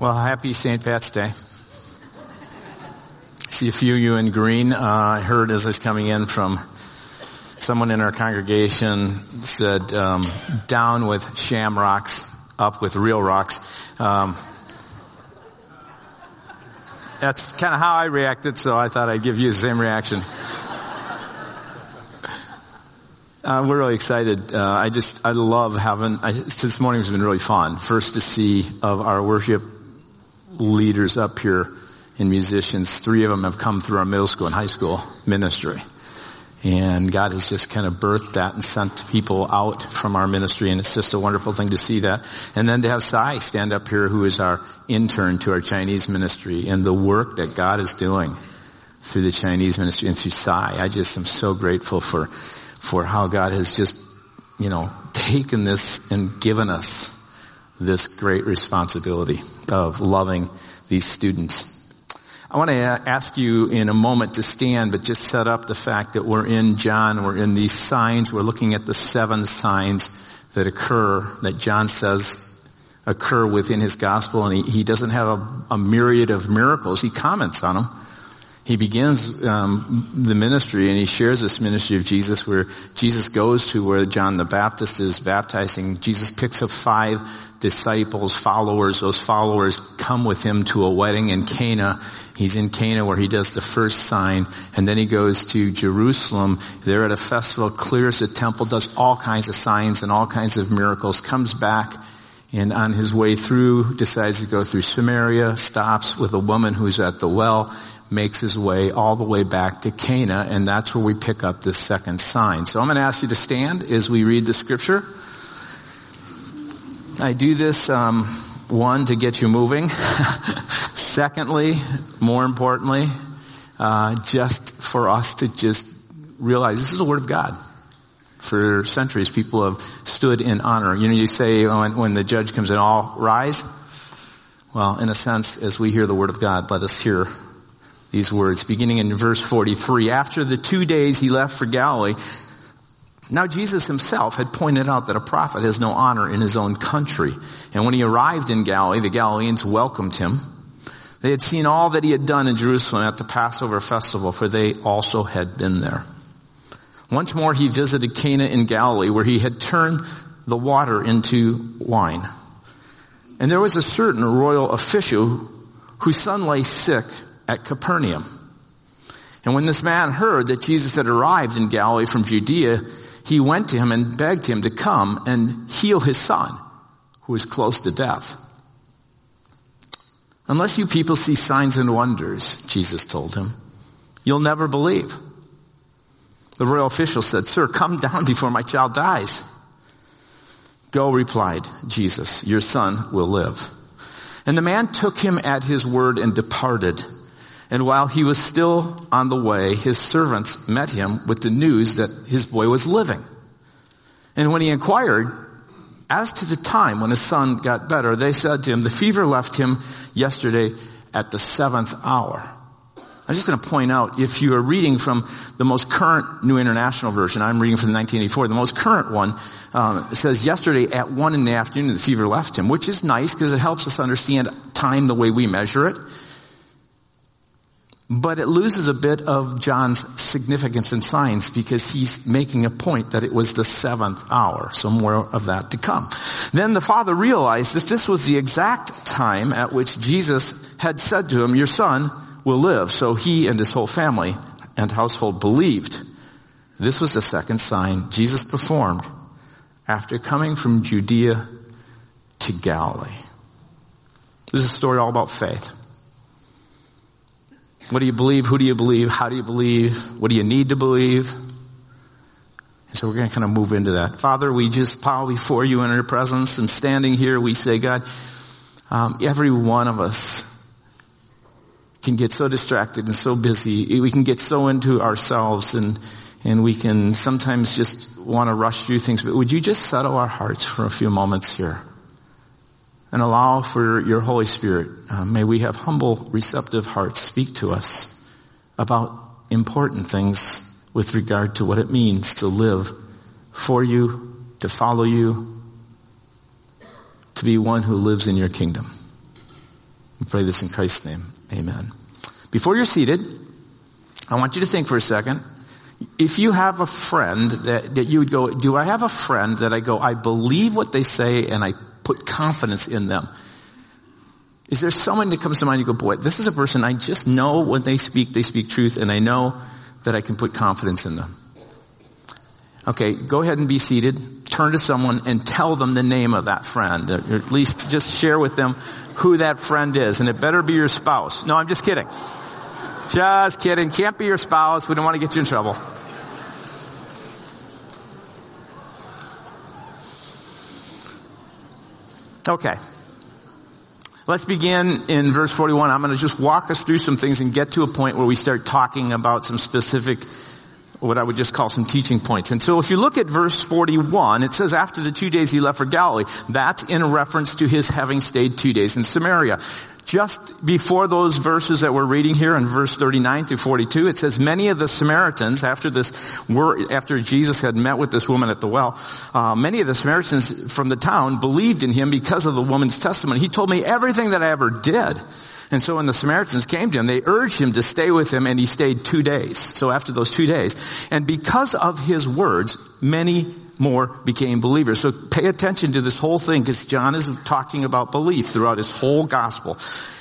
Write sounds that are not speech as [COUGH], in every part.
Well, happy St. Pat's Day. See a few of you in green. Uh, I heard as I was coming in from someone in our congregation said, um, down with shamrocks, up with real rocks. Um, that's kind of how I reacted, so I thought I'd give you the same reaction. Uh, we're really excited. Uh, I just, I love having, I, this morning has been really fun. First to see of our worship leaders up here and musicians. Three of them have come through our middle school and high school ministry. And God has just kind of birthed that and sent people out from our ministry and it's just a wonderful thing to see that. And then to have Sai stand up here who is our intern to our Chinese ministry and the work that God is doing through the Chinese ministry and through Sai. I just am so grateful for, for how God has just, you know, taken this and given us this great responsibility of loving these students. I want to ask you in a moment to stand, but just set up the fact that we're in John, we're in these signs, we're looking at the seven signs that occur, that John says occur within his gospel, and he, he doesn't have a, a myriad of miracles, he comments on them he begins um, the ministry and he shares this ministry of Jesus where Jesus goes to where John the Baptist is baptizing. Jesus picks up five disciples, followers. Those followers come with him to a wedding in Cana. He's in Cana where he does the first sign and then he goes to Jerusalem. There at a festival, clears the temple, does all kinds of signs and all kinds of miracles, comes back and on his way through decides to go through Samaria, stops with a woman who's at the well, makes his way all the way back to Cana, and that's where we pick up this second sign. So I'm going to ask you to stand as we read the scripture. I do this, um, one, to get you moving. [LAUGHS] Secondly, more importantly, uh, just for us to just realize this is the Word of God. For centuries, people have stood in honor. You know, you say when, when the judge comes in, all rise. Well, in a sense, as we hear the Word of God, let us hear these words, beginning in verse 43. After the two days he left for Galilee, now Jesus himself had pointed out that a prophet has no honor in his own country. And when he arrived in Galilee, the Galileans welcomed him. They had seen all that he had done in Jerusalem at the Passover festival, for they also had been there. Once more he visited Cana in Galilee, where he had turned the water into wine. And there was a certain royal official whose son lay sick at Capernaum. And when this man heard that Jesus had arrived in Galilee from Judea, he went to him and begged him to come and heal his son, who was close to death. Unless you people see signs and wonders, Jesus told him, you'll never believe. The royal official said, Sir, come [LAUGHS] down before my child dies. Go, replied Jesus, your son will live. And the man took him at his word and departed. And while he was still on the way, his servants met him with the news that his boy was living. And when he inquired as to the time when his son got better, they said to him, the fever left him yesterday at the seventh hour. I'm just going to point out, if you are reading from the most current New International Version, I'm reading from the 1984, the most current one um, says yesterday at one in the afternoon the fever left him, which is nice because it helps us understand time the way we measure it. But it loses a bit of John's significance in science because he's making a point that it was the seventh hour. So more of that to come. Then the father realized that this was the exact time at which Jesus had said to him, your son will live. So he and his whole family and household believed. This was the second sign Jesus performed after coming from Judea to Galilee. This is a story all about faith. What do you believe? Who do you believe? How do you believe? What do you need to believe? And so we're going to kind of move into that. Father, we just bow before you in your presence and standing here, we say, God, um, every one of us can get so distracted and so busy. We can get so into ourselves and, and we can sometimes just want to rush through things. But would you just settle our hearts for a few moments here? And allow for your Holy Spirit. Uh, may we have humble, receptive hearts speak to us about important things with regard to what it means to live for you, to follow you, to be one who lives in your kingdom. We pray this in Christ's name. Amen. Before you're seated, I want you to think for a second. If you have a friend that, that you would go, do I have a friend that I go, I believe what they say and I put confidence in them? Is there someone that comes to mind you go, boy, this is a person I just know when they speak, they speak truth and I know that I can put confidence in them. Okay, go ahead and be seated. Turn to someone and tell them the name of that friend. Or at least just share with them who that friend is. And it better be your spouse. No, I'm just kidding. Just kidding. Can't be your spouse. We don't want to get you in trouble. Okay. Let's begin in verse 41. I'm going to just walk us through some things and get to a point where we start talking about some specific what I would just call some teaching points. And so if you look at verse 41, it says after the two days he left for Galilee. That's in reference to his having stayed two days in Samaria. Just before those verses that we're reading here in verse 39 through 42, it says many of the Samaritans, after this were, after Jesus had met with this woman at the well, uh, many of the Samaritans from the town believed in him because of the woman's testimony. He told me everything that I ever did. And so when the Samaritans came to him, they urged him to stay with him and he stayed two days. So after those two days, and because of his words, many more became believers. So pay attention to this whole thing because John is talking about belief throughout his whole gospel.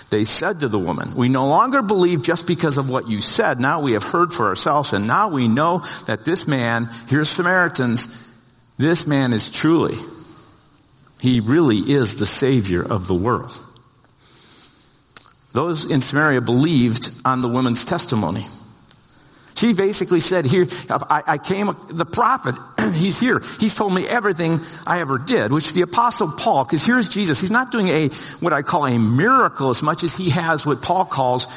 They said to the woman, we no longer believe just because of what you said. Now we have heard for ourselves and now we know that this man, here's Samaritans, this man is truly, he really is the savior of the world. Those in Samaria believed on the woman's testimony. She basically said, here, I, I came, the prophet, [CLEARS THROAT] he's here. He's told me everything I ever did, which the apostle Paul, because here's Jesus, he's not doing a, what I call a miracle as much as he has what Paul calls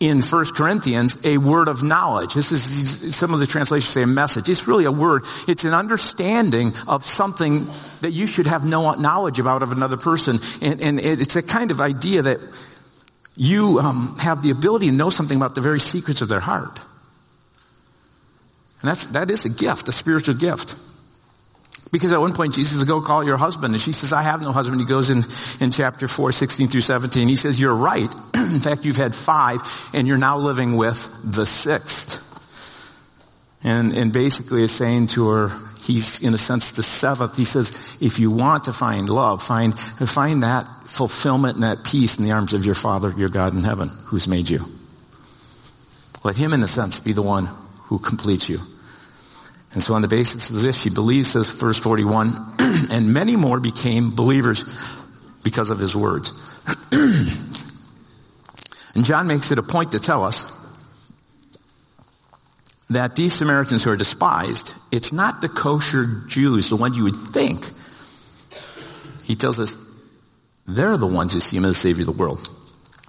in 1 Corinthians, a word of knowledge. This is, some of the translations say a message. It's really a word. It's an understanding of something that you should have no knowledge about of another person. And, and it's a kind of idea that you um, have the ability to know something about the very secrets of their heart. And that's, that is a gift, a spiritual gift. Because at one point Jesus says, go call your husband. And she says, I have no husband. He goes in, in chapter 4, 16 through 17. He says, you're right. [CLEARS THROAT] in fact, you've had five and you're now living with the sixth. And, and basically is saying to her, he's in a sense the seventh. He says, if you want to find love, find, find that fulfillment and that peace in the arms of your Father, your God in heaven, who's made you. Let him in a sense be the one who completes you. And so on the basis of this, she believes, says verse 41, [CLEARS THROAT] and many more became believers because of his words. [CLEARS THROAT] and John makes it a point to tell us that these Samaritans who are despised, it's not the kosher Jews, the ones you would think. He tells us they're the ones who see him as the Savior of the world.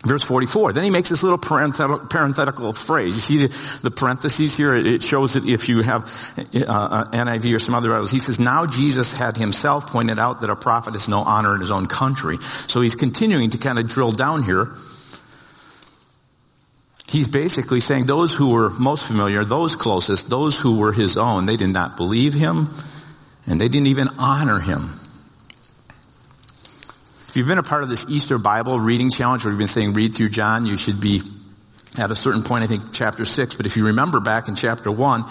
Verse 44. Then he makes this little parenthetical, parenthetical phrase. You see the, the, parentheses here? It shows that if you have uh, uh NIV or some other Bibles, he says, now Jesus had himself pointed out that a prophet has no honor in his own country. So he's continuing to kind of drill down here. He's basically saying those who were most familiar, those closest, those who were his own, they did not believe him and they didn't even honor him. If you've been a part of this Easter Bible reading challenge where we've been saying read through John, you should be at a certain point, I think chapter six, but if you remember back in chapter one,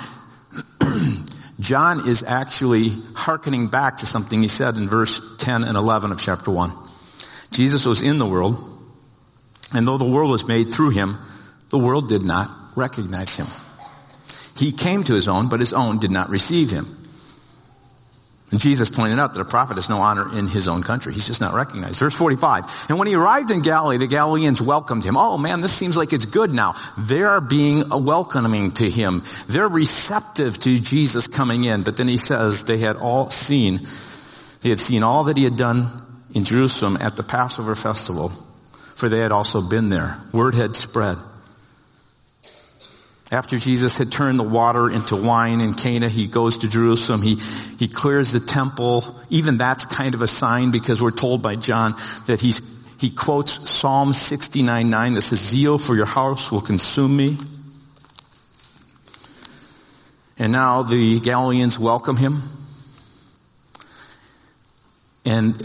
[CLEARS THROAT] John is actually hearkening back to something he said in verse 10 and 11 of chapter 1. Jesus was in the world, and though the world was made through him, the world did not recognize him. He came to his own, but his own did not receive him. And Jesus pointed out that a prophet has no honor in his own country. He's just not recognized. Verse 45. And when he arrived in Galilee, the Galileans welcomed him. Oh man, this seems like it's good now. They're being welcoming to him. They're receptive to Jesus coming in. But then he says they had all seen, they had seen all that he had done in Jerusalem at the Passover festival, for they had also been there. Word had spread. After Jesus had turned the water into wine in Cana, he goes to Jerusalem. He, he clears the temple. Even that's kind of a sign because we're told by John that he's, he quotes Psalm 69, 9 that says, zeal for your house will consume me. And now the Galileans welcome him. And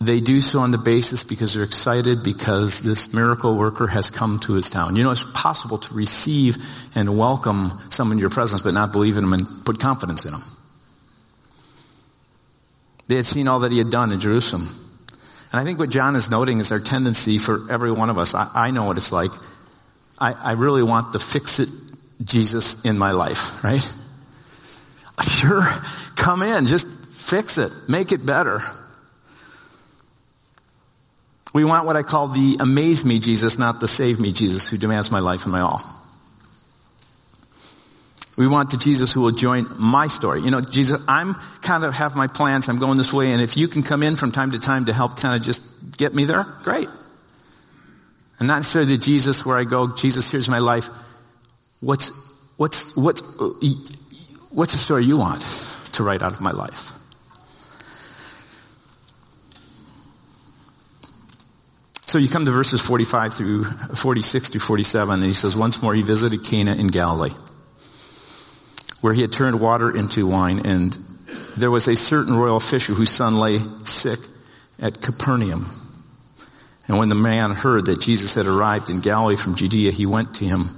they do so on the basis because they're excited because this miracle worker has come to his town. You know, it's possible to receive and welcome someone in your presence but not believe in them and put confidence in them. They had seen all that he had done in Jerusalem. And I think what John is noting is our tendency for every one of us. I, I know what it's like. I, I really want the fix it Jesus in my life, right? [LAUGHS] Sure, come in, just fix it, make it better. We want what I call the amaze me Jesus, not the save me Jesus who demands my life and my all. We want the Jesus who will join my story. You know, Jesus, I'm kind of have my plans, I'm going this way, and if you can come in from time to time to help kind of just get me there, great. And not necessarily the Jesus where I go, Jesus, here's my life. What's, what's, what's, what's the story you want to write out of my life? So you come to verses 45 through 46 through 47, and he says, Once more he visited Cana in Galilee, where he had turned water into wine, and there was a certain royal official whose son lay sick at Capernaum. And when the man heard that Jesus had arrived in Galilee from Judea, he went to him,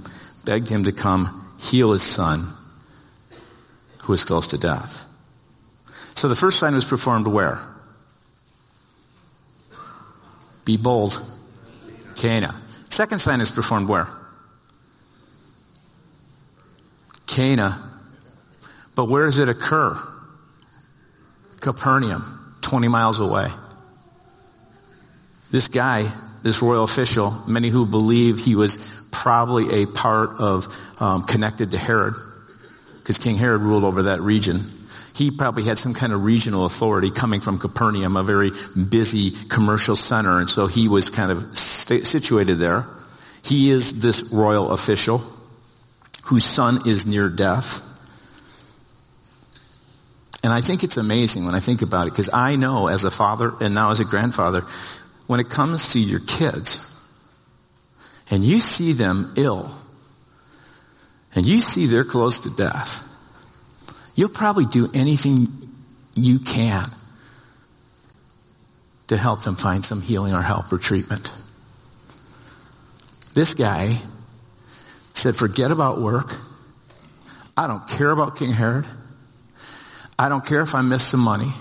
begged him to come heal his son, who was close to death. So the first sign was performed where? Be bold. Cana. Second sign is performed where? Cana. But where does it occur? Capernaum, 20 miles away. This guy, this royal official, many who believe he was probably a part of, um, connected to Herod, because King Herod ruled over that region he probably had some kind of regional authority coming from Capernaum, a very busy commercial center, and so he was kind of st- situated there. He is this royal official whose son is near death. And I think it's amazing when I think about it, because I know as a father and now as a grandfather, when it comes to your kids, and you see them ill, and you see they're close to death, You'll probably do anything you can to help them find some healing or help or treatment. This guy said, forget about work. I don't care about King Herod. I don't care if I miss some money.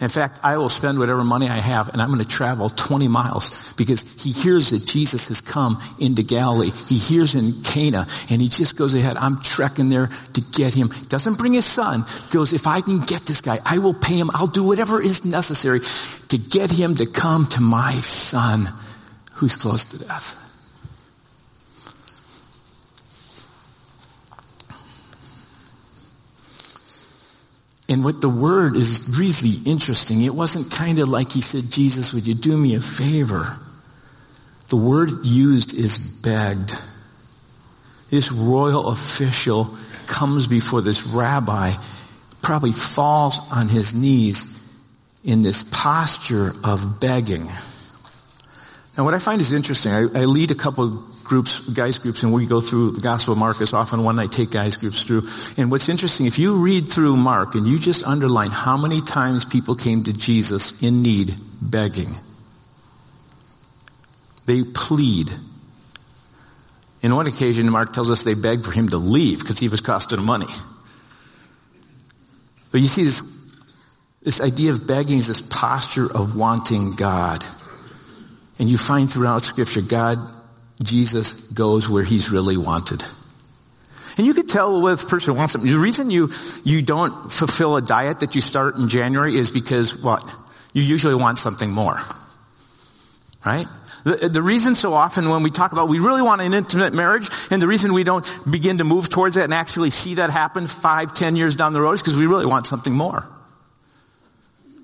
In fact, I will spend whatever money I have and I'm going to travel 20 miles because he hears that Jesus has come into Galilee. He hears in Cana and he just goes ahead. I'm trekking there to get him. Doesn't bring his son. Goes, if I can get this guy, I will pay him. I'll do whatever is necessary to get him to come to my son who's close to death. And what the word is really interesting. It wasn't kind of like he said, Jesus, would you do me a favor? The word used is begged. This royal official comes before this rabbi, probably falls on his knees in this posture of begging. Now what I find is interesting, I, I lead a couple of groups, guys groups, and we go through the Gospel of Mark as often one I take guys groups through. And what's interesting, if you read through Mark and you just underline how many times people came to Jesus in need, begging. They plead. In one occasion, Mark tells us they begged for him to leave because he was costing them money. But you see this, this idea of begging is this posture of wanting God. And you find throughout scripture, God Jesus goes where he's really wanted. And you could tell whether the person wants something. The reason you, you don't fulfill a diet that you start in January is because what? You usually want something more. Right? The, the reason so often when we talk about we really want an intimate marriage and the reason we don't begin to move towards it and actually see that happen five, ten years down the road is because we really want something more.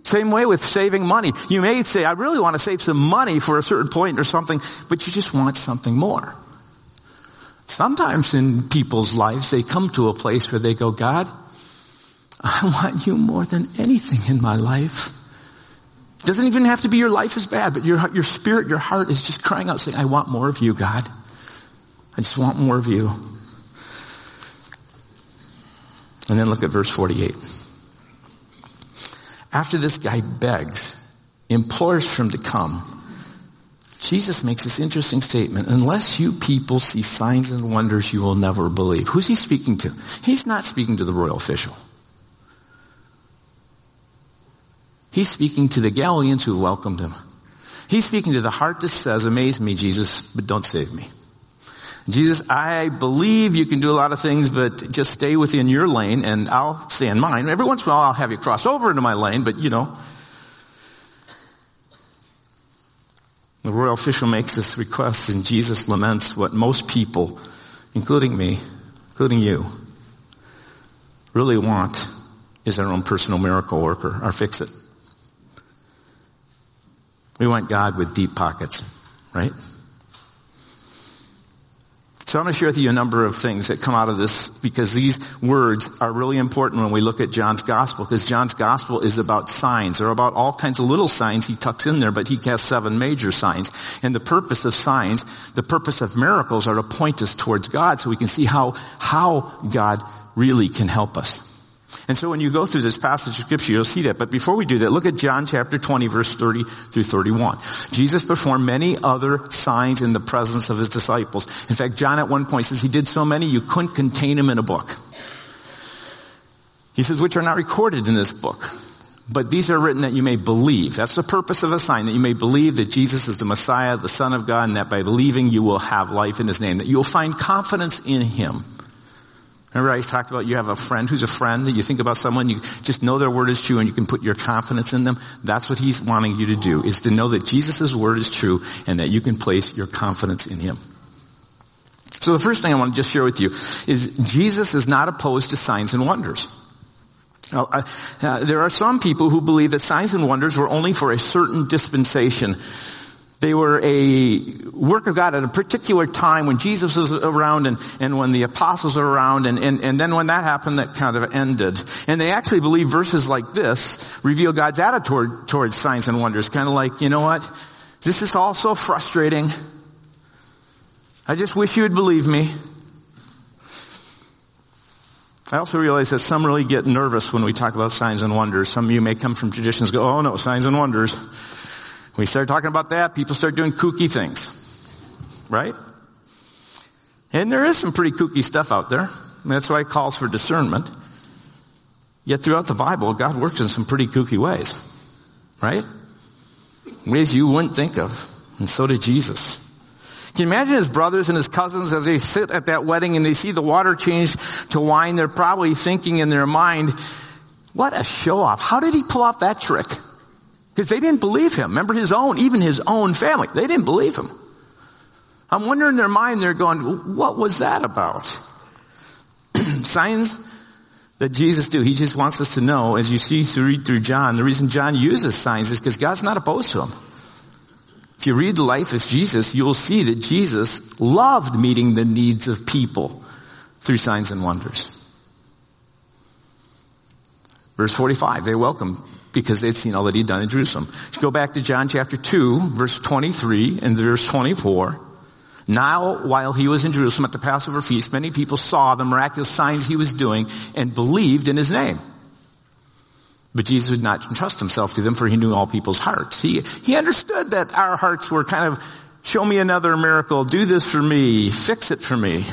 Same way with saving money. You may say, I really want to save some money for a certain point or something, but you just want something more. Sometimes in people's lives, they come to a place where they go, God, I want you more than anything in my life. Doesn't even have to be your life is bad, but your, your spirit, your heart is just crying out saying, I want more of you, God. I just want more of you. And then look at verse 48. After this guy begs, implores for him to come, Jesus makes this interesting statement. Unless you people see signs and wonders, you will never believe. Who's he speaking to? He's not speaking to the royal official. He's speaking to the Galileans who welcomed him. He's speaking to the heart that says, amaze me, Jesus, but don't save me. Jesus, I believe you can do a lot of things, but just stay within your lane and I'll stay in mine. Every once in a while I'll have you cross over into my lane, but you know. The royal official makes this request and Jesus laments what most people, including me, including you, really want is our own personal miracle worker, our fix it. We want God with deep pockets, right? So I'm going to share with you a number of things that come out of this because these words are really important when we look at John's gospel because John's gospel is about signs. They're about all kinds of little signs he tucks in there, but he has seven major signs. And the purpose of signs, the purpose of miracles are to point us towards God so we can see how, how God really can help us. And so when you go through this passage of scripture, you'll see that. But before we do that, look at John chapter 20 verse 30 through 31. Jesus performed many other signs in the presence of his disciples. In fact, John at one point says he did so many you couldn't contain him in a book. He says, which are not recorded in this book. But these are written that you may believe. That's the purpose of a sign, that you may believe that Jesus is the Messiah, the Son of God, and that by believing you will have life in His name, that you will find confidence in Him. Remember I talked about you have a friend who's a friend, that you think about someone, you just know their word is true and you can put your confidence in them. That's what he's wanting you to do, is to know that Jesus' word is true and that you can place your confidence in him. So the first thing I want to just share with you is Jesus is not opposed to signs and wonders. Now, uh, there are some people who believe that signs and wonders were only for a certain dispensation they were a work of God at a particular time when Jesus was around and, and when the apostles were around and, and, and then when that happened, that kind of ended. And they actually believe verses like this reveal God's attitude toward, towards signs and wonders. Kind of like, you know what? This is all so frustrating. I just wish you would believe me. I also realize that some really get nervous when we talk about signs and wonders. Some of you may come from traditions go, oh no, signs and wonders. We start talking about that, people start doing kooky things. Right? And there is some pretty kooky stuff out there. That's why it calls for discernment. Yet throughout the Bible, God works in some pretty kooky ways. Right? Ways you wouldn't think of. And so did Jesus. Can you imagine his brothers and his cousins as they sit at that wedding and they see the water change to wine? They're probably thinking in their mind, what a show off. How did he pull off that trick? Because they didn't believe him. Remember his own, even his own family. They didn't believe him. I'm wondering in their mind, they're going, what was that about? [CLEARS THROAT] Signs that Jesus do. He just wants us to know, as you see through, read through John, the reason John uses signs is because God's not opposed to them. If you read the life of Jesus, you will see that Jesus loved meeting the needs of people through signs and wonders. Verse 45, they welcome because they'd seen all that he'd done in Jerusalem. Go back to John chapter 2, verse 23 and verse 24. Now, while he was in Jerusalem at the Passover feast, many people saw the miraculous signs he was doing and believed in his name. But Jesus would not entrust himself to them for he knew all people's hearts. He, he understood that our hearts were kind of, show me another miracle, do this for me, fix it for me.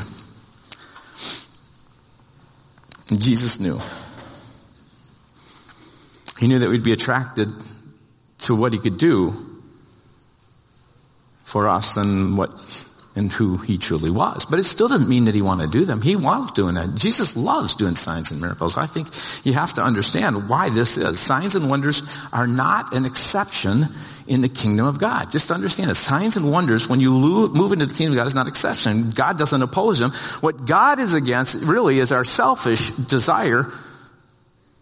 And Jesus knew. He knew that we'd be attracted to what he could do for us and what and who he truly was. But it still doesn't mean that he wanted to do them. He loves doing that. Jesus loves doing signs and miracles. I think you have to understand why this is. Signs and wonders are not an exception in the kingdom of God. Just understand that signs and wonders, when you move into the kingdom of God, is not an exception. God doesn't oppose them. What God is against really is our selfish desire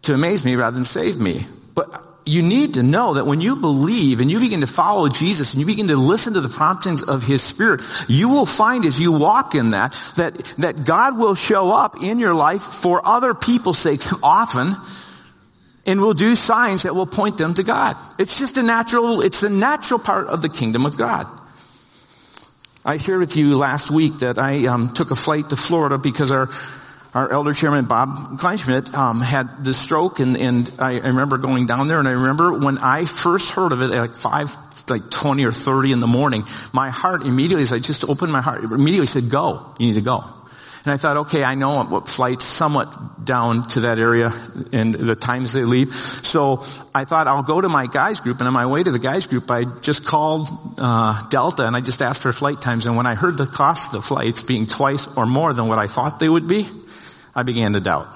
to amaze me rather than save me. But you need to know that when you believe and you begin to follow Jesus and you begin to listen to the promptings of His Spirit, you will find as you walk in that, that, that God will show up in your life for other people's sakes often and will do signs that will point them to God. It's just a natural, it's a natural part of the kingdom of God. I shared with you last week that I um, took a flight to Florida because our our elder chairman, Bob Kleinschmidt, um, had the stroke and, and I, I remember going down there and I remember when I first heard of it at like five, like 20 or 30 in the morning, my heart immediately, as I just opened my heart, immediately said, go, you need to go. And I thought, okay, I know what flights somewhat down to that area and the times they leave. So I thought I'll go to my guys group and on my way to the guys group, I just called, uh, Delta and I just asked for flight times. And when I heard the cost of the flights being twice or more than what I thought they would be, I began to doubt.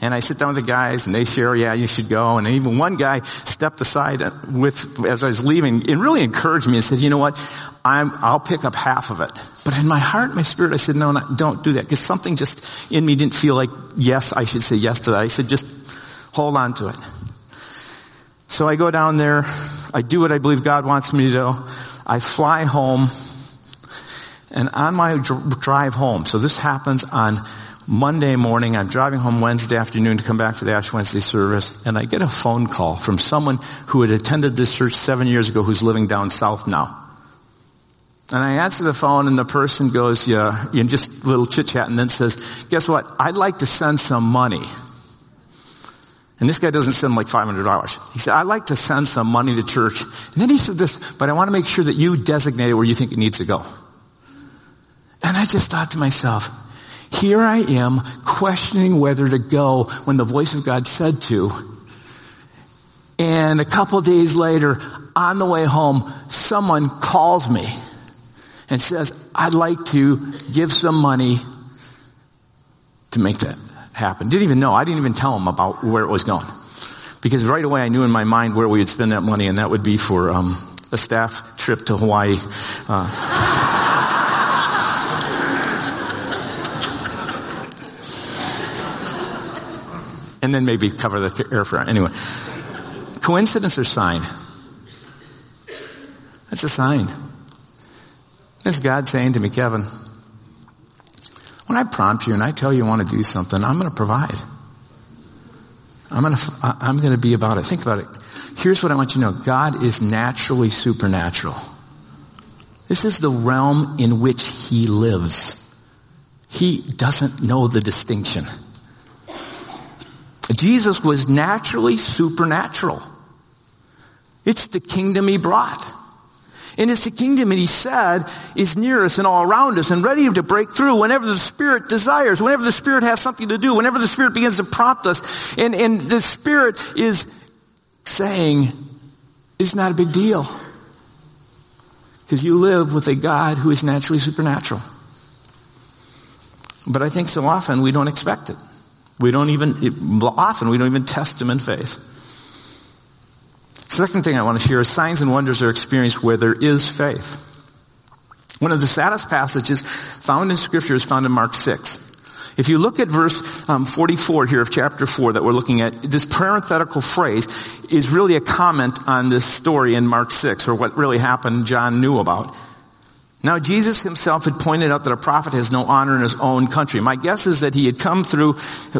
And I sit down with the guys and they share, yeah, you should go. And even one guy stepped aside with, as I was leaving and really encouraged me and said, you know what? I'm, I'll pick up half of it. But in my heart, my spirit, I said, no, no don't do that. Because something just in me didn't feel like, yes, I should say yes to that. I said, just hold on to it. So I go down there. I do what I believe God wants me to do. I fly home. And on my drive home, so this happens on Monday morning, I'm driving home Wednesday afternoon to come back for the Ash Wednesday service, and I get a phone call from someone who had attended this church seven years ago who's living down south now. And I answer the phone and the person goes, yeah, in just a little chit chat and then says, guess what? I'd like to send some money. And this guy doesn't send like $500. He said, I'd like to send some money to church. And then he said this, but I want to make sure that you designate it where you think it needs to go. And I just thought to myself, here I am questioning whether to go when the voice of God said to. And a couple days later, on the way home, someone calls me and says, I'd like to give some money to make that happen. Didn't even know. I didn't even tell him about where it was going. Because right away I knew in my mind where we would spend that money and that would be for um, a staff trip to Hawaii. Uh, and then maybe cover the airfare. Anyway, coincidence or sign? That's a sign. That's God saying to me, Kevin, when I prompt you and I tell you I want to do something, I'm going to provide. I'm going to, I'm going to be about it. Think about it. Here's what I want you to know. God is naturally supernatural. This is the realm in which he lives. He doesn't know the distinction. Jesus was naturally supernatural. It's the kingdom he brought. And it's the kingdom that he said is near us and all around us and ready to break through whenever the Spirit desires, whenever the Spirit has something to do, whenever the Spirit begins to prompt us. And, and the Spirit is saying, it's not a big deal. Because you live with a God who is naturally supernatural. But I think so often we don't expect it. We don't even, often we don't even test them in faith. Second thing I want to share is signs and wonders are experienced where there is faith. One of the saddest passages found in scripture is found in Mark 6. If you look at verse um, 44 here of chapter 4 that we're looking at, this parenthetical phrase is really a comment on this story in Mark 6, or what really happened John knew about. Now Jesus himself had pointed out that a prophet has no honor in his own country. My guess is that he had come through,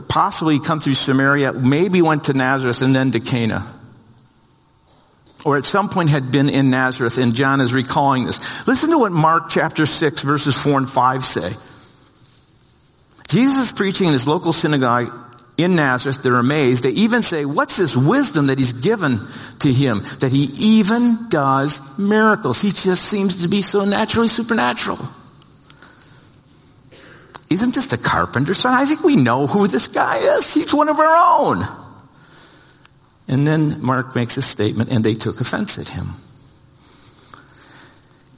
possibly come through Samaria, maybe went to Nazareth and then to Cana. Or at some point had been in Nazareth and John is recalling this. Listen to what Mark chapter 6 verses 4 and 5 say. Jesus is preaching in his local synagogue in Nazareth, they're amazed. They even say, what's this wisdom that he's given to him? That he even does miracles. He just seems to be so naturally supernatural. Isn't this the carpenter's son? I think we know who this guy is. He's one of our own. And then Mark makes a statement, and they took offense at him.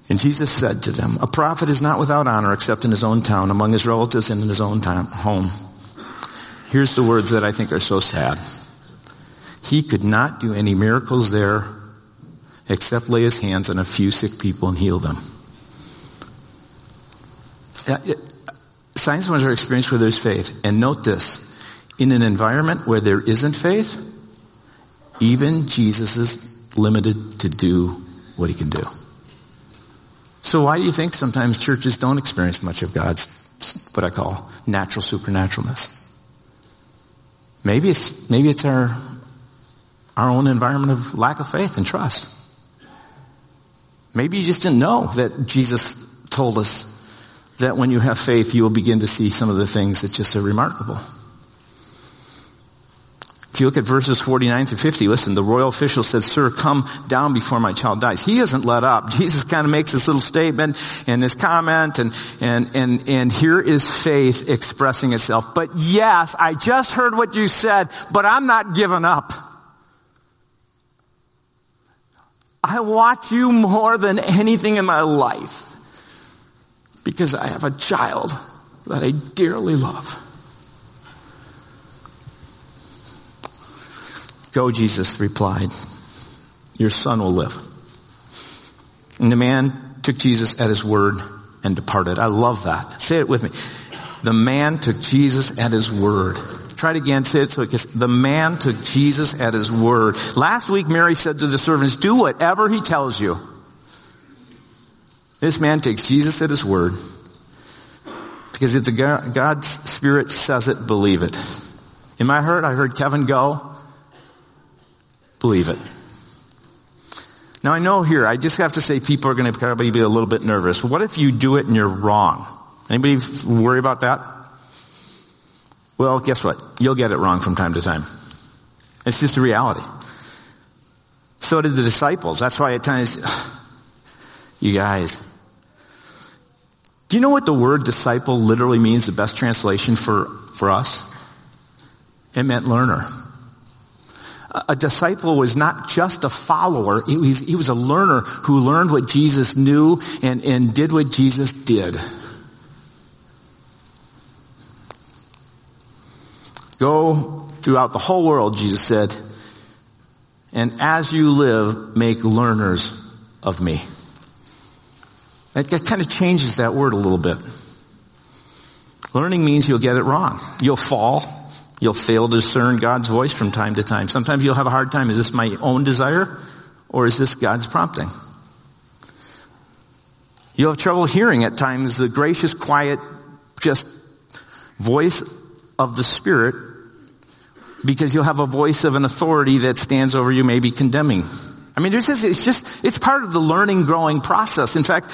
And Jesus said to them, a prophet is not without honor except in his own town, among his relatives and in his own time, home. Here's the words that I think are so sad. He could not do any miracles there except lay his hands on a few sick people and heal them. Uh, signs and wonders are experienced where there's faith. And note this, in an environment where there isn't faith, even Jesus is limited to do what he can do. So why do you think sometimes churches don't experience much of God's, what I call natural supernaturalness? Maybe it's, maybe it's our, our own environment of lack of faith and trust. Maybe you just didn't know that Jesus told us that when you have faith, you will begin to see some of the things that just are remarkable. If you look at verses 49 through 50, listen, the royal official says, sir, come down before my child dies. He isn't let up. [LAUGHS] Jesus kind of makes this little statement and this comment and, and, and, and here is faith expressing itself. But yes, I just heard what you said, but I'm not giving up. I want you more than anything in my life because I have a child that I dearly love. Go, Jesus replied. Your son will live. And the man took Jesus at his word and departed. I love that. Say it with me. The man took Jesus at his word. Try it again. Say it so it gets, the man took Jesus at his word. Last week Mary said to the servants, do whatever he tells you. This man takes Jesus at his word. Because if the God, God's Spirit says it, believe it. In my heart, I heard Kevin go. Believe it. Now I know here, I just have to say people are going to probably be a little bit nervous. What if you do it and you're wrong? Anybody worry about that? Well, guess what? You'll get it wrong from time to time. It's just a reality. So did the disciples. That's why at times, [SIGHS] you guys, do you know what the word disciple literally means, the best translation for, for us? It meant learner. A disciple was not just a follower, he was, he was a learner who learned what Jesus knew and, and did what Jesus did. Go throughout the whole world, Jesus said, and as you live, make learners of me. That, that kind of changes that word a little bit. Learning means you'll get it wrong. You'll fall. You'll fail to discern God's voice from time to time. Sometimes you'll have a hard time. Is this my own desire or is this God's prompting? You'll have trouble hearing at times the gracious, quiet, just voice of the Spirit because you'll have a voice of an authority that stands over you, maybe condemning. I mean, it's just, it's just, it's part of the learning, growing process. In fact,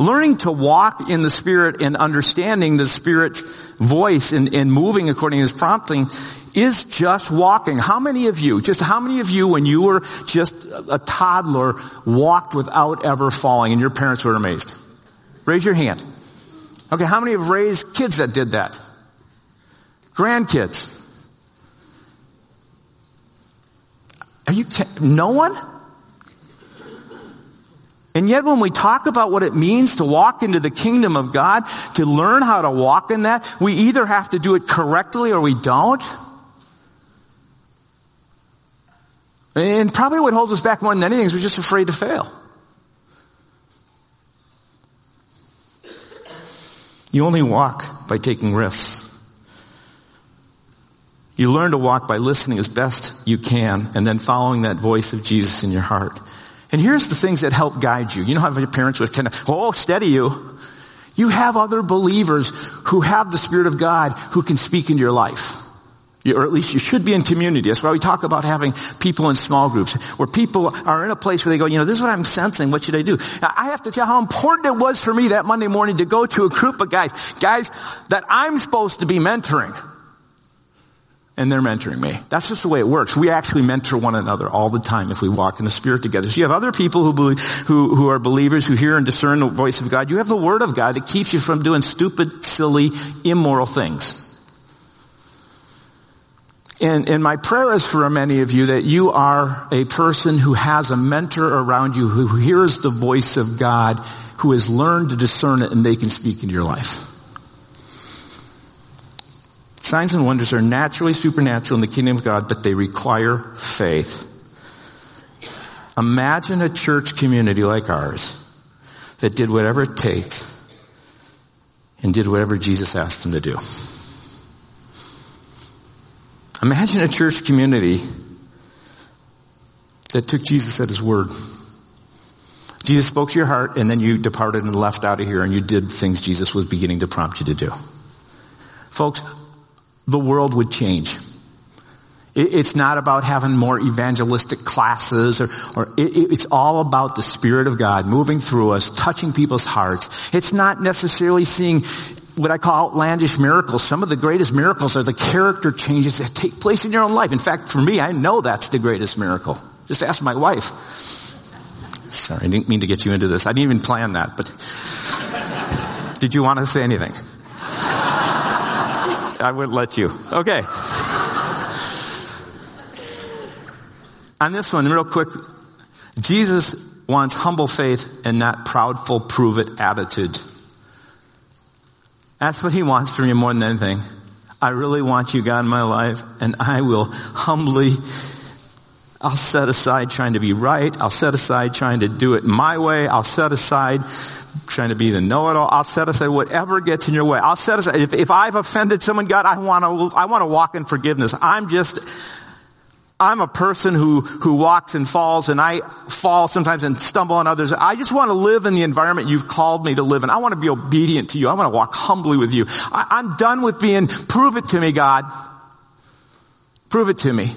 learning to walk in the Spirit and understanding the Spirit's voice and, and moving according to His prompting is just walking. How many of you, just how many of you when you were just a toddler walked without ever falling and your parents were amazed? Raise your hand. Okay, how many have raised kids that did that? Grandkids. Are you, no one? And yet when we talk about what it means to walk into the kingdom of God, to learn how to walk in that, we either have to do it correctly or we don't. And probably what holds us back more than anything is we're just afraid to fail. You only walk by taking risks. You learn to walk by listening as best you can and then following that voice of Jesus in your heart. And here's the things that help guide you. You know how your parents would kind of, oh, steady you. You have other believers who have the Spirit of God who can speak into your life. Or at least you should be in community. That's why we talk about having people in small groups where people are in a place where they go, you know, this is what I'm sensing. What should I do? Now, I have to tell how important it was for me that Monday morning to go to a group of guys, guys that I'm supposed to be mentoring and they're mentoring me. That's just the way it works. We actually mentor one another all the time if we walk in the Spirit together. So you have other people who believe, who, who are believers who hear and discern the voice of God. You have the Word of God that keeps you from doing stupid, silly, immoral things. And, and my prayer is for many of you that you are a person who has a mentor around you who hears the voice of God, who has learned to discern it and they can speak into your life. Signs and wonders are naturally supernatural in the kingdom of God, but they require faith. Imagine a church community like ours that did whatever it takes and did whatever Jesus asked them to do. Imagine a church community that took Jesus at his word. Jesus spoke to your heart and then you departed and left out of here and you did things Jesus was beginning to prompt you to do. Folks, the world would change. It's not about having more evangelistic classes or, or it, it's all about the Spirit of God moving through us, touching people's hearts. It's not necessarily seeing what I call outlandish miracles. Some of the greatest miracles are the character changes that take place in your own life. In fact, for me, I know that's the greatest miracle. Just ask my wife. Sorry, I didn't mean to get you into this. I didn't even plan that, but [LAUGHS] did you want to say anything? I wouldn't let you. Okay. On this one, real quick, Jesus wants humble faith and not proudful prove it attitude. That's what he wants from you more than anything. I really want you, God, in my life, and I will humbly, I'll set aside trying to be right. I'll set aside trying to do it my way. I'll set aside trying to be the know-it-all. I'll set aside whatever gets in your way. I'll set aside, if, if I've offended someone, God, I want to, I want to walk in forgiveness. I'm just, I'm a person who, who walks and falls and I fall sometimes and stumble on others. I just want to live in the environment you've called me to live in. I want to be obedient to you. I want to walk humbly with you. I, I'm done with being, prove it to me, God. Prove it to me.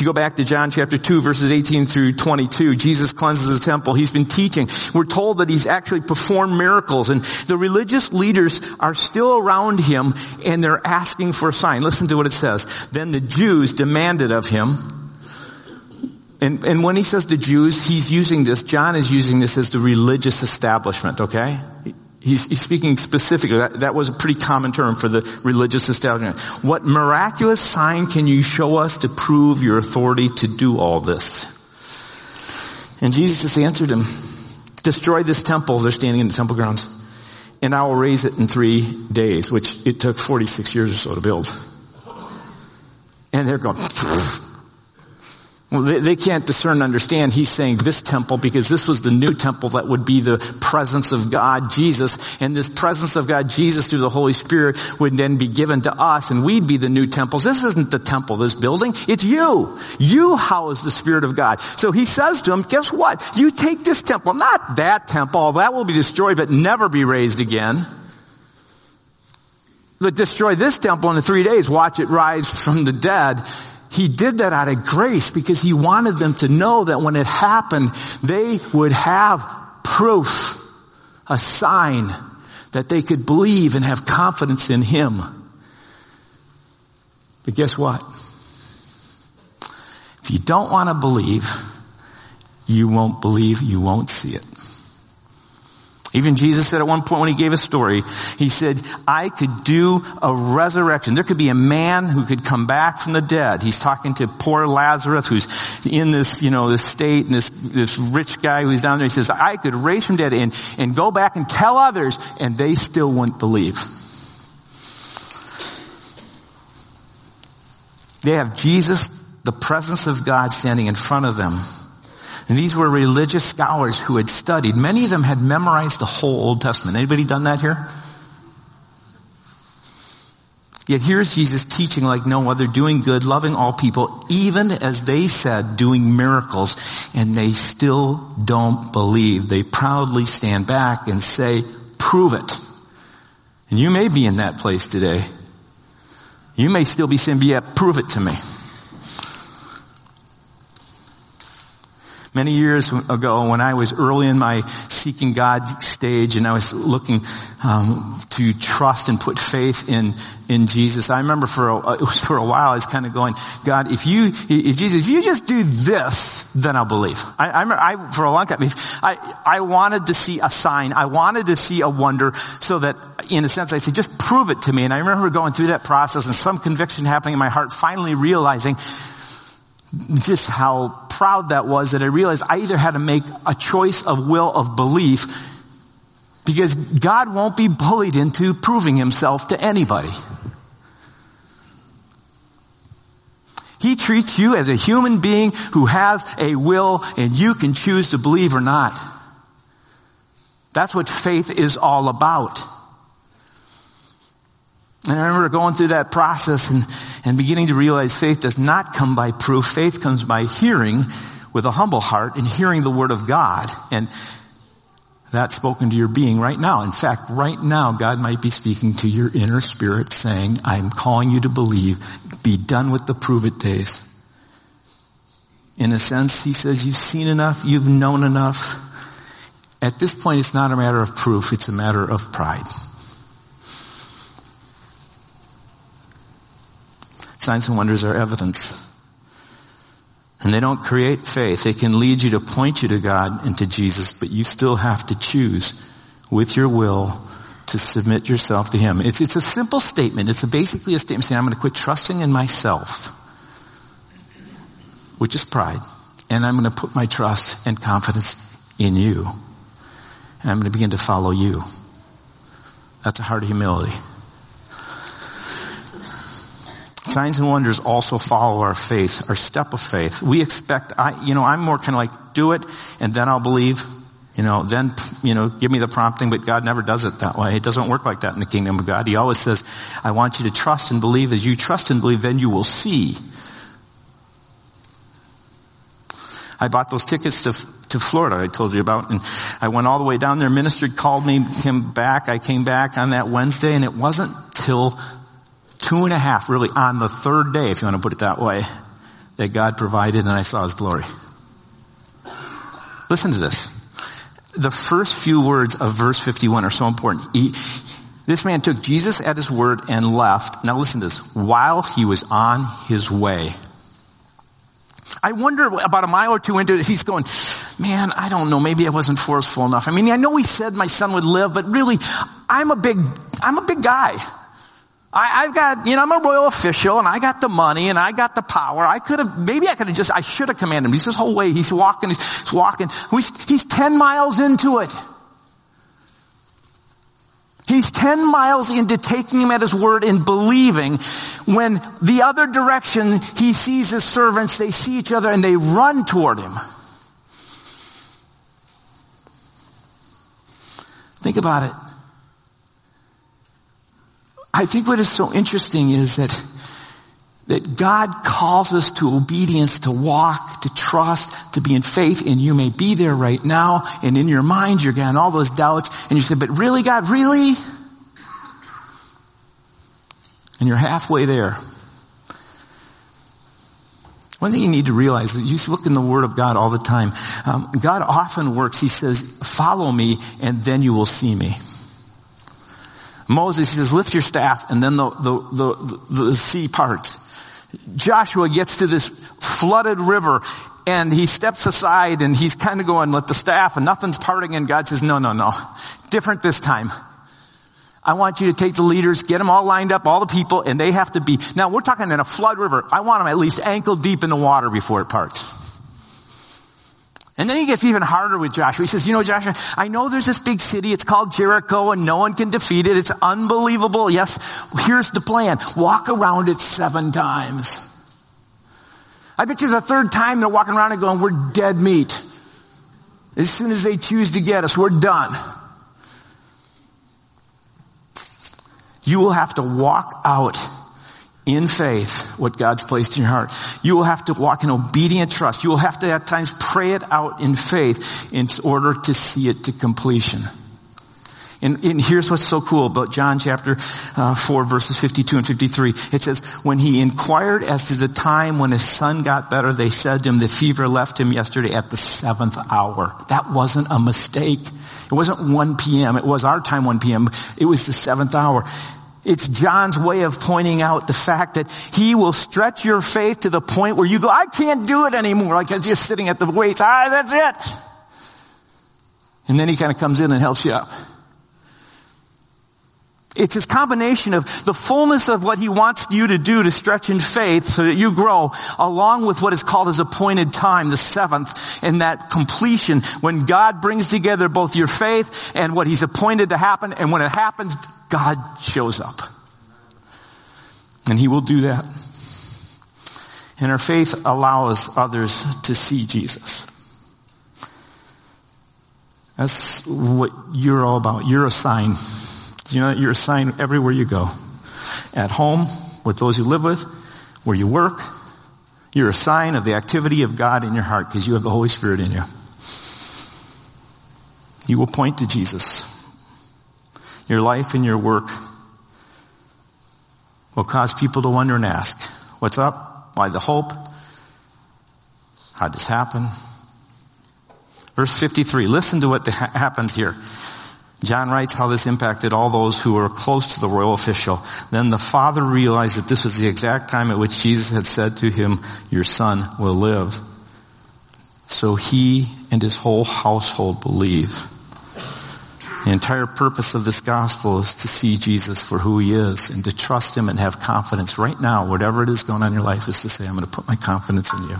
If you go back to John chapter 2 verses 18 through 22, Jesus cleanses the temple. He's been teaching. We're told that he's actually performed miracles and the religious leaders are still around him and they're asking for a sign. Listen to what it says. Then the Jews demanded of him and, and when he says the Jews, he's using this, John is using this as the religious establishment, okay? He's, he's, speaking specifically. That, that, was a pretty common term for the religious establishment. What miraculous sign can you show us to prove your authority to do all this? And Jesus just answered him, destroy this temple. They're standing in the temple grounds. And I will raise it in three days, which it took 46 years or so to build. And they're going, [LAUGHS] well, they, they, can't discern and understand. He's saying this temple because this was the new temple that would be the presence of God, Jesus. And this presence of God, Jesus through the Holy Spirit would then be given to us and we'd be the new temples. This isn't the temple, this building. It's you. You house the Spirit of God. So he says to him, guess what? You take this temple, not that temple. That will be destroyed but never be raised again. But destroy this temple in three days. Watch it rise from the dead he did that out of grace because he wanted them to know that when it happened, they would have proof, a sign that they could believe and have confidence in him. But guess what? If you don't want to believe, you won't believe, you won't see it. Even Jesus said at one point when he gave a story, he said, I could do a resurrection. There could be a man who could come back from the dead. He's talking to poor Lazarus who's in this, you know, this state and this, this rich guy who's down there. He says, I could raise from dead and, and go back and tell others and they still wouldn't believe. They have Jesus, the presence of God standing in front of them and these were religious scholars who had studied. Many of them had memorized the whole Old Testament. Anybody done that here? Yet here's Jesus teaching like no other, doing good, loving all people, even as they said, doing miracles, and they still don't believe. They proudly stand back and say, prove it. And you may be in that place today. You may still be saying, yeah, prove it to me. Many years ago, when I was early in my seeking God stage, and I was looking um, to trust and put faith in in Jesus, I remember for a, for a while I was kind of going, God, if you, if Jesus, if you just do this, then I'll believe. I, I remember I for a long time, I I wanted to see a sign, I wanted to see a wonder, so that in a sense I said, just prove it to me. And I remember going through that process and some conviction happening in my heart, finally realizing just how proud that was that I realized I either had to make a choice of will of belief because God won't be bullied into proving himself to anybody. He treats you as a human being who has a will and you can choose to believe or not. That's what faith is all about. And I remember going through that process and, and beginning to realize faith does not come by proof. Faith comes by hearing with a humble heart and hearing the word of God. And that's spoken to your being right now. In fact, right now, God might be speaking to your inner spirit saying, I'm calling you to believe. Be done with the prove it days. In a sense, he says, you've seen enough, you've known enough. At this point, it's not a matter of proof, it's a matter of pride. Signs and wonders are evidence. And they don't create faith. They can lead you to point you to God and to Jesus, but you still have to choose with your will to submit yourself to Him. It's, it's a simple statement. It's a basically a statement saying, I'm going to quit trusting in myself, which is pride, and I'm going to put my trust and confidence in you. And I'm going to begin to follow you. That's a heart of humility. Signs and wonders also follow our faith, our step of faith. We expect, I, you know, I'm more kind of like, do it and then I'll believe. You know, then, you know, give me the prompting, but God never does it that way. It doesn't work like that in the kingdom of God. He always says, I want you to trust and believe. As you trust and believe, then you will see. I bought those tickets to, to Florida I told you about, and I went all the way down there. Ministry called me, came back. I came back on that Wednesday, and it wasn't till two and a half, really, on the third day, if you want to put it that way, that God provided and I saw His glory. Listen to this. The first few words of verse 51 are so important. He, this man took Jesus at his word and left. Now listen to this. While he was on his way. I wonder about a mile or two into it, he's going, man, I don't know, maybe I wasn't forceful enough. I mean, I know he said my son would live, but really, I'm a big, I'm a big guy. I, have got, you know, I'm a royal official and I got the money and I got the power. I could have, maybe I could have just, I should have commanded him. He's this whole way, he's walking, he's walking. He's, he's 10 miles into it. He's 10 miles into taking him at his word and believing when the other direction he sees his servants, they see each other and they run toward him. Think about it. I think what is so interesting is that that God calls us to obedience, to walk, to trust, to be in faith, and you may be there right now, and in your mind you're getting all those doubts, and you say, but really, God, really? And you're halfway there. One thing you need to realize is you look in the Word of God all the time. Um, God often works, He says, follow me, and then you will see me. Moses says, lift your staff, and then the, the, the, the, sea parts. Joshua gets to this flooded river, and he steps aside, and he's kind of going, let the staff, and nothing's parting, and God says, no, no, no. Different this time. I want you to take the leaders, get them all lined up, all the people, and they have to be, now we're talking in a flood river. I want them at least ankle deep in the water before it parts. And then he gets even harder with Joshua. He says, you know, Joshua, I know there's this big city. It's called Jericho and no one can defeat it. It's unbelievable. Yes. Here's the plan. Walk around it seven times. I bet you the third time they're walking around and going, we're dead meat. As soon as they choose to get us, we're done. You will have to walk out in faith what God's placed in your heart. You will have to walk in obedient trust. You will have to at times pray it out in faith in order to see it to completion. And, and here's what's so cool about John chapter uh, 4 verses 52 and 53. It says, when he inquired as to the time when his son got better, they said to him, the fever left him yesterday at the seventh hour. That wasn't a mistake. It wasn't 1 p.m. It was our time 1 p.m. It was the seventh hour. It's John's way of pointing out the fact that he will stretch your faith to the point where you go, I can't do it anymore. Like I'm just sitting at the weights. Ah, that's it. And then he kind of comes in and helps you up. It's this combination of the fullness of what he wants you to do to stretch in faith so that you grow along with what is called his appointed time, the seventh, and that completion when God brings together both your faith and what he's appointed to happen. And when it happens, God shows up. And He will do that. And our faith allows others to see Jesus. That's what you're all about. You're a sign. You know, you're a sign everywhere you go. At home, with those you live with, where you work, you're a sign of the activity of God in your heart because you have the Holy Spirit in you. You will point to Jesus. Your life and your work will cause people to wonder and ask, what's up? Why the hope? How did this happen? Verse 53, listen to what ha- happens here. John writes how this impacted all those who were close to the royal official. Then the father realized that this was the exact time at which Jesus had said to him, your son will live. So he and his whole household believe. The entire purpose of this gospel is to see Jesus for who he is and to trust him and have confidence right now, whatever it is going on in your life, is to say, I'm going to put my confidence in you.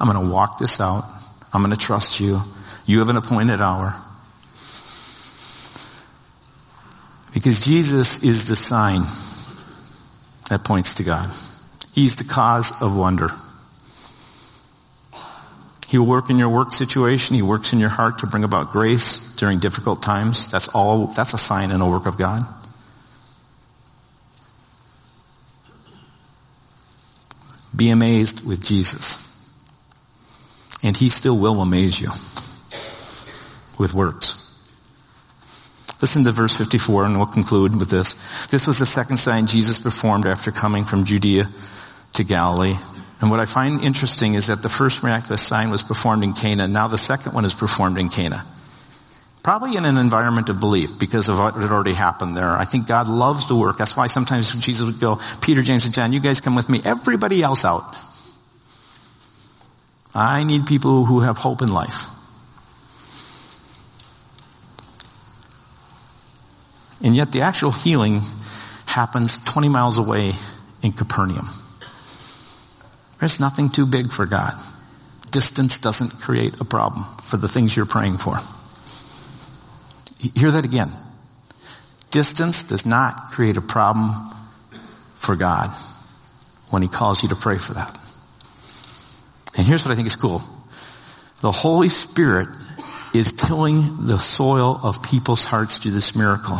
I'm going to walk this out. I'm going to trust you. You have an appointed hour. Because Jesus is the sign that points to God. He's the cause of wonder. He will work in your work situation. He works in your heart to bring about grace during difficult times. That's all, that's a sign and a work of God. Be amazed with Jesus. And he still will amaze you with works. Listen to verse 54 and we'll conclude with this. This was the second sign Jesus performed after coming from Judea to Galilee. And what I find interesting is that the first miraculous sign was performed in Cana. Now the second one is performed in Cana. Probably in an environment of belief because of what had already happened there. I think God loves to work. That's why sometimes Jesus would go, Peter, James, and John, you guys come with me. Everybody else out. I need people who have hope in life. And yet the actual healing happens 20 miles away in Capernaum. There's nothing too big for God. Distance doesn't create a problem for the things you're praying for. Hear that again. Distance does not create a problem for God when He calls you to pray for that. And here's what I think is cool. The Holy Spirit is tilling the soil of people's hearts through this miracle.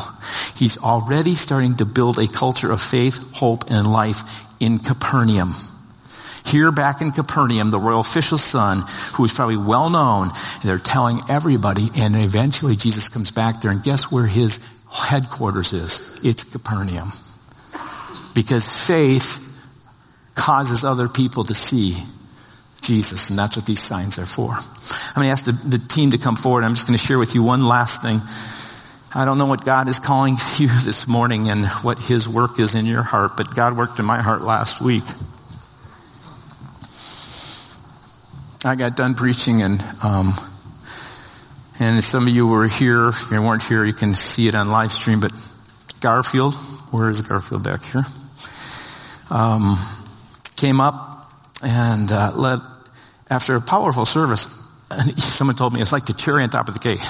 He's already starting to build a culture of faith, hope, and life in Capernaum. Here back in Capernaum, the royal official's son, who is probably well known, they're telling everybody, and eventually Jesus comes back there, and guess where his headquarters is? It's Capernaum. Because faith causes other people to see Jesus, and that's what these signs are for. I'm going to ask the, the team to come forward. I'm just going to share with you one last thing. I don't know what God is calling [LAUGHS] you this morning and what His work is in your heart, but God worked in my heart last week. I got done preaching and, um, and some of you were here. If you weren't here, you can see it on live stream, but Garfield, where is Garfield back here? Um, came up and, uh, after a powerful service, [LAUGHS] someone told me it's like the cherry on top of the cake.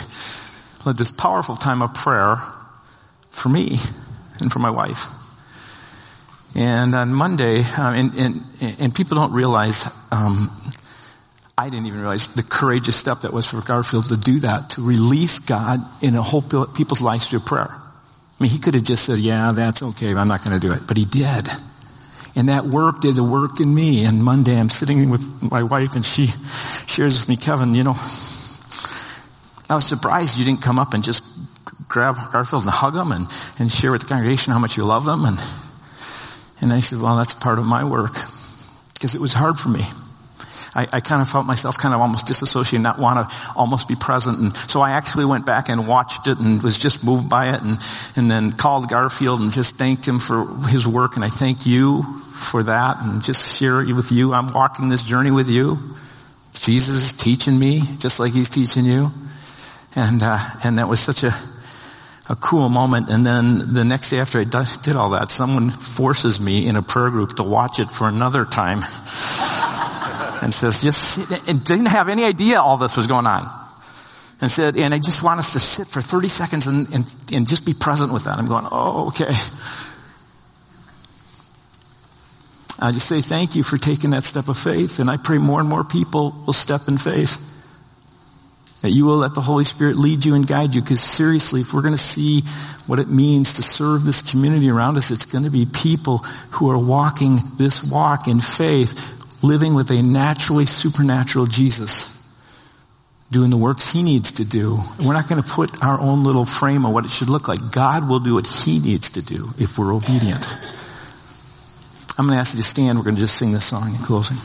Led this powerful time of prayer for me [LAUGHS] and for my wife. And on Monday, um, and, and, and people don't realize, um, I didn't even realize the courageous step that was for Garfield to do that, to release God in a whole people's lives through prayer. I mean, he could have just said, yeah, that's okay, I'm not going to do it. But he did. And that work did the work in me. And Monday I'm sitting with my wife and she shares with me, Kevin, you know, I was surprised you didn't come up and just grab Garfield and hug him and, and share with the congregation how much you love them. And, and I said, well, that's part of my work because it was hard for me. I, I kind of felt myself kind of almost disassociated, and not want to almost be present. And so I actually went back and watched it and was just moved by it and, and then called Garfield and just thanked him for his work. And I thank you for that and just share it with you. I'm walking this journey with you. Jesus is teaching me just like he's teaching you. And, uh, and that was such a, a cool moment. And then the next day after I did all that, someone forces me in a prayer group to watch it for another time and says, just and didn't have any idea all this was going on. And said, and I just want us to sit for 30 seconds and, and, and just be present with that. I'm going, oh, okay. I just say thank you for taking that step of faith. And I pray more and more people will step in faith. That you will let the Holy Spirit lead you and guide you. Because seriously, if we're going to see what it means to serve this community around us, it's going to be people who are walking this walk in faith living with a naturally supernatural Jesus doing the works he needs to do. We're not going to put our own little frame on what it should look like. God will do what he needs to do if we're obedient. I'm going to ask you to stand. We're going to just sing this song in closing.